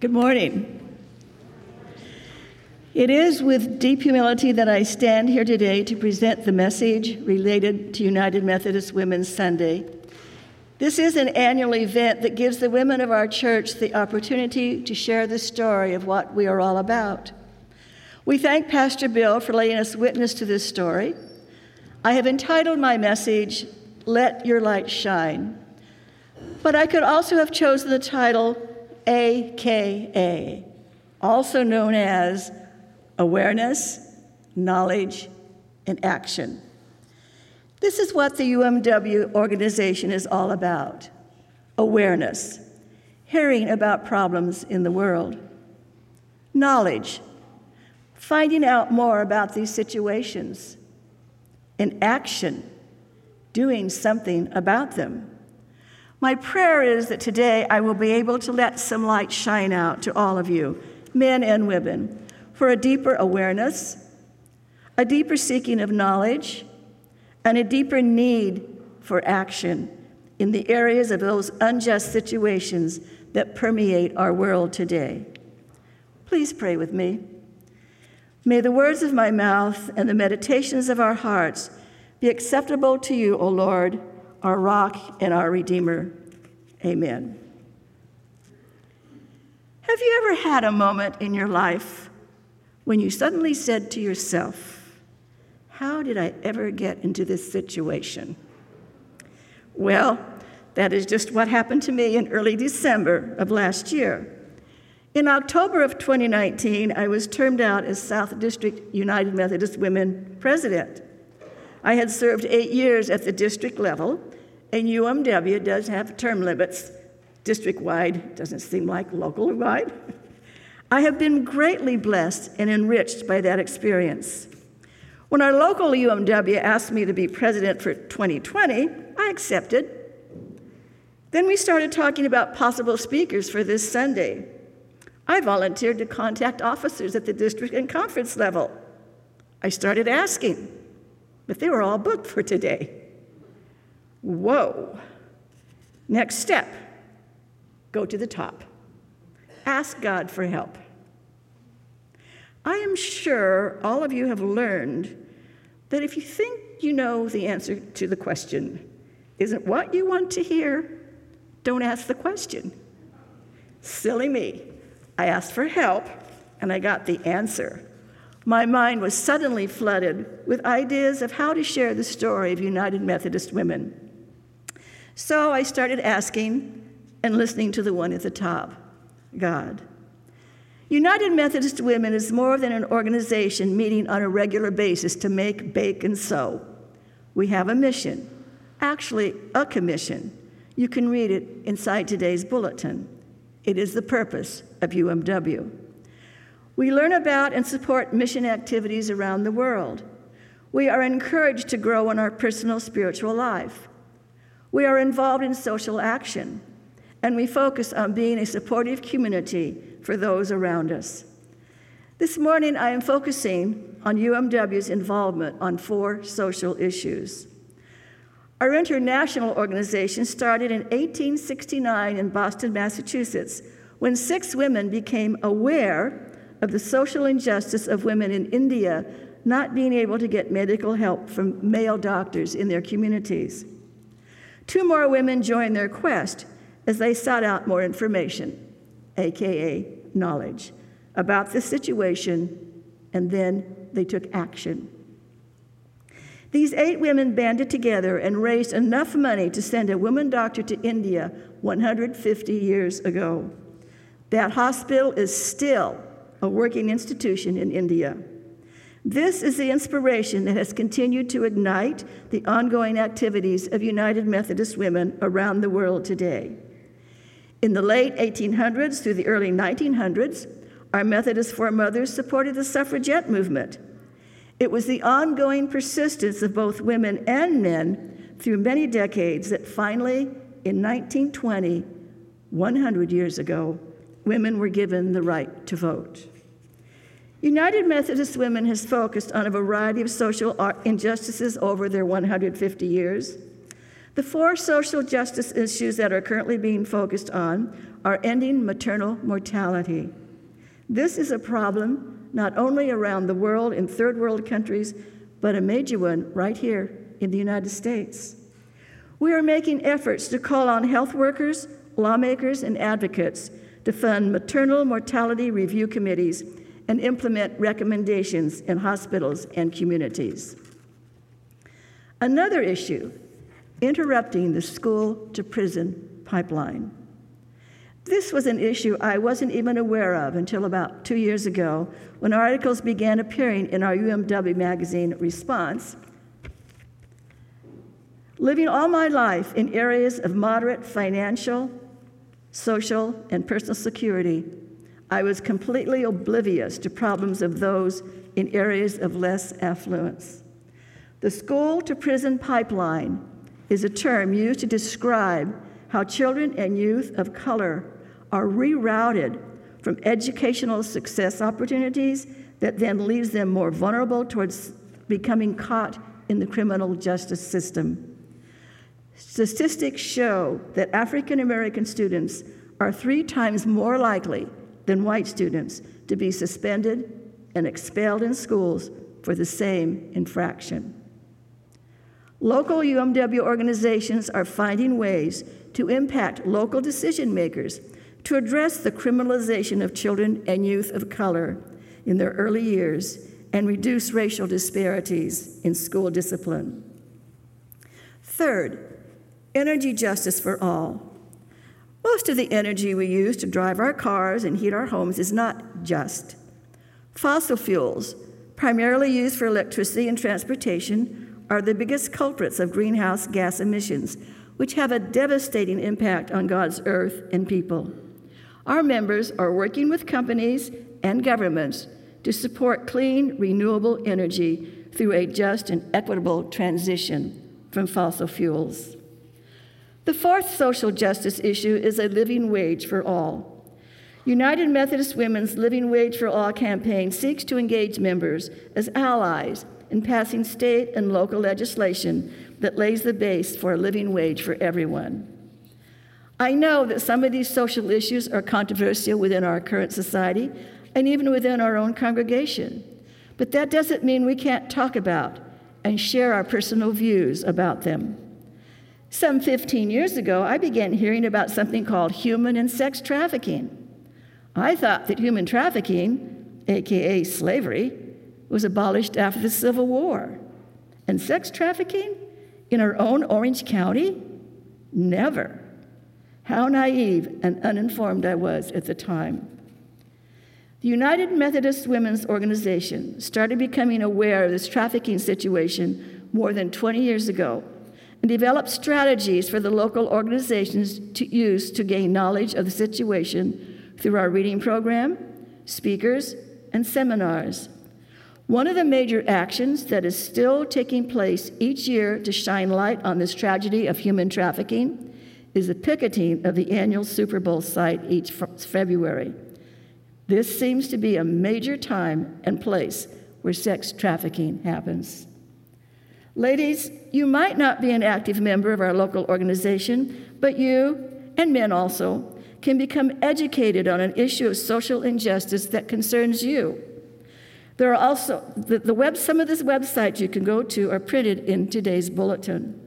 Good morning. It is with deep humility that I stand here today to present the message related to United Methodist Women's Sunday. This is an annual event that gives the women of our church the opportunity to share the story of what we are all about. We thank Pastor Bill for letting us witness to this story. I have entitled my message, Let Your Light Shine. But I could also have chosen the title AKA, also known as awareness, knowledge, and action. This is what the UMW organization is all about awareness, hearing about problems in the world, knowledge, finding out more about these situations, and action, doing something about them. My prayer is that today I will be able to let some light shine out to all of you, men and women for a deeper awareness, a deeper seeking of knowledge, and a deeper need for action in the areas of those unjust situations that permeate our world today. Please pray with me. May the words of my mouth and the meditations of our hearts be acceptable to you, O Lord, our rock and our Redeemer. Amen. Have you ever had a moment in your life when you suddenly said to yourself, How did I ever get into this situation? Well, that is just what happened to me in early December of last year. In October of 2019, I was termed out as South District United Methodist Women president. I had served eight years at the district level, and UMW does have term limits district wide, doesn't seem like local wide. I have been greatly blessed and enriched by that experience. When our local UMW asked me to be president for 2020, I accepted. Then we started talking about possible speakers for this Sunday. I volunteered to contact officers at the district and conference level. I started asking, but they were all booked for today. Whoa. Next step go to the top. Ask God for help. I am sure all of you have learned that if you think you know the answer to the question isn't what you want to hear, don't ask the question. Silly me. I asked for help and I got the answer. My mind was suddenly flooded with ideas of how to share the story of United Methodist women. So I started asking and listening to the one at the top. God. United Methodist Women is more than an organization meeting on a regular basis to make, bake, and sew. We have a mission, actually, a commission. You can read it inside today's bulletin. It is the purpose of UMW. We learn about and support mission activities around the world. We are encouraged to grow in our personal spiritual life. We are involved in social action and we focus on being a supportive community for those around us. This morning, I am focusing on UMW's involvement on four social issues. Our international organization started in 1869 in Boston, Massachusetts, when six women became aware of the social injustice of women in India not being able to get medical help from male doctors in their communities. Two more women joined their quest as they sought out more information, aka knowledge, about the situation, and then they took action. These eight women banded together and raised enough money to send a woman doctor to India 150 years ago. That hospital is still a working institution in India. This is the inspiration that has continued to ignite the ongoing activities of United Methodist women around the world today. In the late 1800s through the early 1900s, our Methodist foremothers supported the suffragette movement. It was the ongoing persistence of both women and men through many decades that finally, in 1920, 100 years ago, women were given the right to vote. United Methodist Women has focused on a variety of social injustices over their 150 years. The four social justice issues that are currently being focused on are ending maternal mortality. This is a problem not only around the world in third world countries, but a major one right here in the United States. We are making efforts to call on health workers, lawmakers, and advocates to fund maternal mortality review committees and implement recommendations in hospitals and communities. Another issue interrupting the school to prison pipeline. This was an issue I wasn't even aware of until about two years ago when articles began appearing in our UMW magazine Response. Living all my life in areas of moderate financial, social, and personal security, I was completely oblivious to problems of those in areas of less affluence. The school to prison pipeline is a term used to describe how children and youth of color are rerouted from educational success opportunities that then leaves them more vulnerable towards becoming caught in the criminal justice system. Statistics show that African American students are three times more likely than white students to be suspended and expelled in schools for the same infraction. Local UMW organizations are finding ways to impact local decision makers to address the criminalization of children and youth of color in their early years and reduce racial disparities in school discipline. Third, energy justice for all. Most of the energy we use to drive our cars and heat our homes is not just. Fossil fuels, primarily used for electricity and transportation, are the biggest culprits of greenhouse gas emissions, which have a devastating impact on God's earth and people. Our members are working with companies and governments to support clean, renewable energy through a just and equitable transition from fossil fuels. The fourth social justice issue is a living wage for all. United Methodist Women's Living Wage for All campaign seeks to engage members as allies in passing state and local legislation that lays the base for a living wage for everyone. I know that some of these social issues are controversial within our current society and even within our own congregation, but that doesn't mean we can't talk about and share our personal views about them. Some 15 years ago, I began hearing about something called human and sex trafficking. I thought that human trafficking, aka slavery, was abolished after the Civil War. And sex trafficking in our own Orange County? Never. How naive and uninformed I was at the time. The United Methodist Women's Organization started becoming aware of this trafficking situation more than 20 years ago and develop strategies for the local organizations to use to gain knowledge of the situation through our reading program, speakers, and seminars. One of the major actions that is still taking place each year to shine light on this tragedy of human trafficking is the picketing of the annual Super Bowl site each February. This seems to be a major time and place where sex trafficking happens. Ladies, you might not be an active member of our local organization, but you, and men also, can become educated on an issue of social injustice that concerns you. There are also, the, the web, some of these websites you can go to are printed in today's bulletin.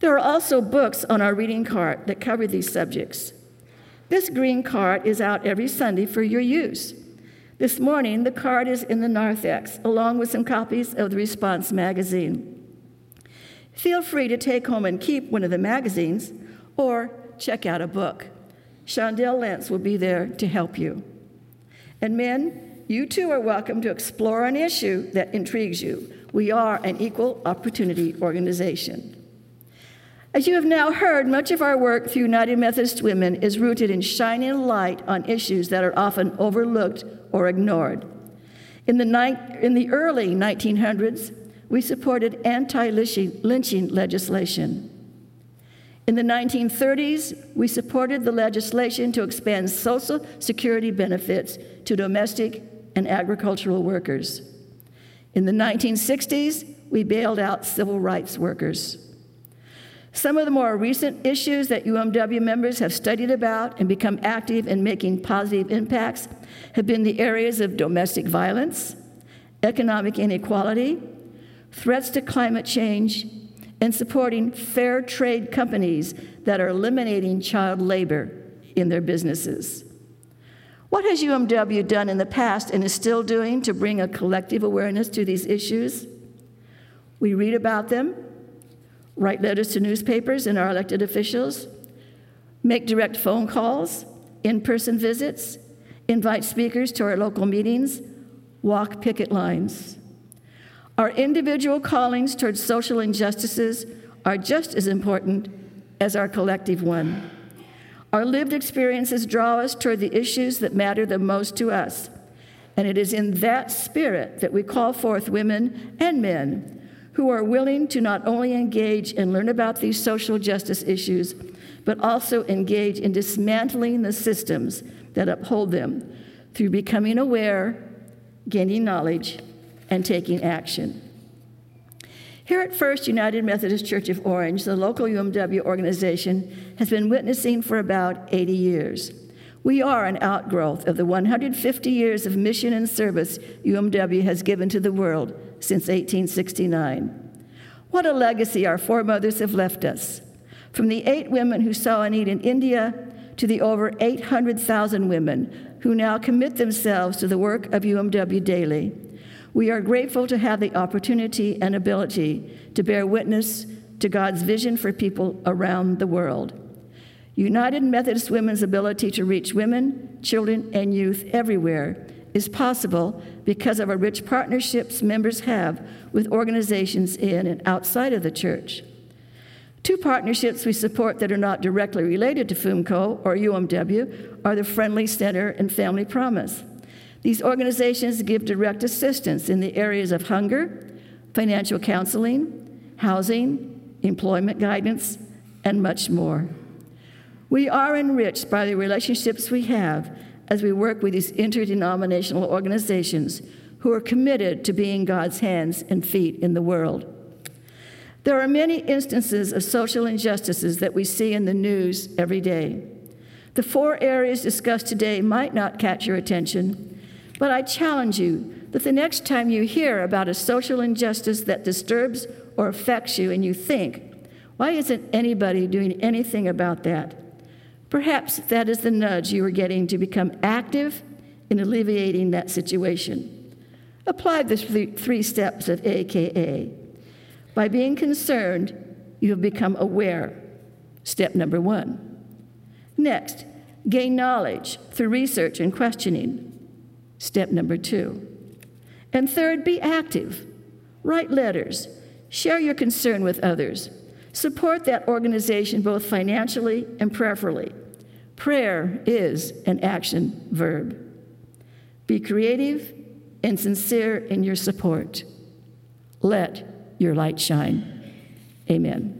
There are also books on our reading cart that cover these subjects. This green cart is out every Sunday for your use. This morning, the card is in the narthex, along with some copies of the Response magazine. Feel free to take home and keep one of the magazines or check out a book. Shondell Lentz will be there to help you. And men, you too are welcome to explore an issue that intrigues you. We are an equal opportunity organization. As you have now heard, much of our work through United Methodist Women is rooted in shining light on issues that are often overlooked or ignored. In the, ni- in the early 1900s, we supported anti lynching legislation. In the 1930s, we supported the legislation to expand Social Security benefits to domestic and agricultural workers. In the 1960s, we bailed out civil rights workers. Some of the more recent issues that UMW members have studied about and become active in making positive impacts have been the areas of domestic violence, economic inequality, threats to climate change, and supporting fair trade companies that are eliminating child labor in their businesses. What has UMW done in the past and is still doing to bring a collective awareness to these issues? We read about them, write letters to newspapers and our elected officials, make direct phone calls, in person visits, invite speakers to our local meetings, walk picket lines. Our individual callings towards social injustices are just as important as our collective one. Our lived experiences draw us toward the issues that matter the most to us. And it is in that spirit that we call forth women and men who are willing to not only engage and learn about these social justice issues, but also engage in dismantling the systems that uphold them through becoming aware, gaining knowledge, and taking action. Here at First United Methodist Church of Orange, the local UMW organization has been witnessing for about 80 years. We are an outgrowth of the 150 years of mission and service UMW has given to the world since 1869. What a legacy our foremothers have left us. From the eight women who saw a need in India to the over 800,000 women who now commit themselves to the work of UMW daily. We are grateful to have the opportunity and ability to bear witness to God's vision for people around the world. United Methodist Women's ability to reach women, children, and youth everywhere is possible because of our rich partnerships members have with organizations in and outside of the church. Two partnerships we support that are not directly related to FUMCO or UMW are the Friendly Center and Family Promise. These organizations give direct assistance in the areas of hunger, financial counseling, housing, employment guidance, and much more. We are enriched by the relationships we have as we work with these interdenominational organizations who are committed to being God's hands and feet in the world. There are many instances of social injustices that we see in the news every day. The four areas discussed today might not catch your attention, but I challenge you that the next time you hear about a social injustice that disturbs or affects you and you think, why isn't anybody doing anything about that? Perhaps that is the nudge you are getting to become active in alleviating that situation. Apply the three steps of AKA. By being concerned, you have become aware. Step number one. Next, gain knowledge through research and questioning. Step number two. And third, be active. Write letters. Share your concern with others. Support that organization both financially and prayerfully. Prayer is an action verb. Be creative and sincere in your support. Let your light shine. Amen.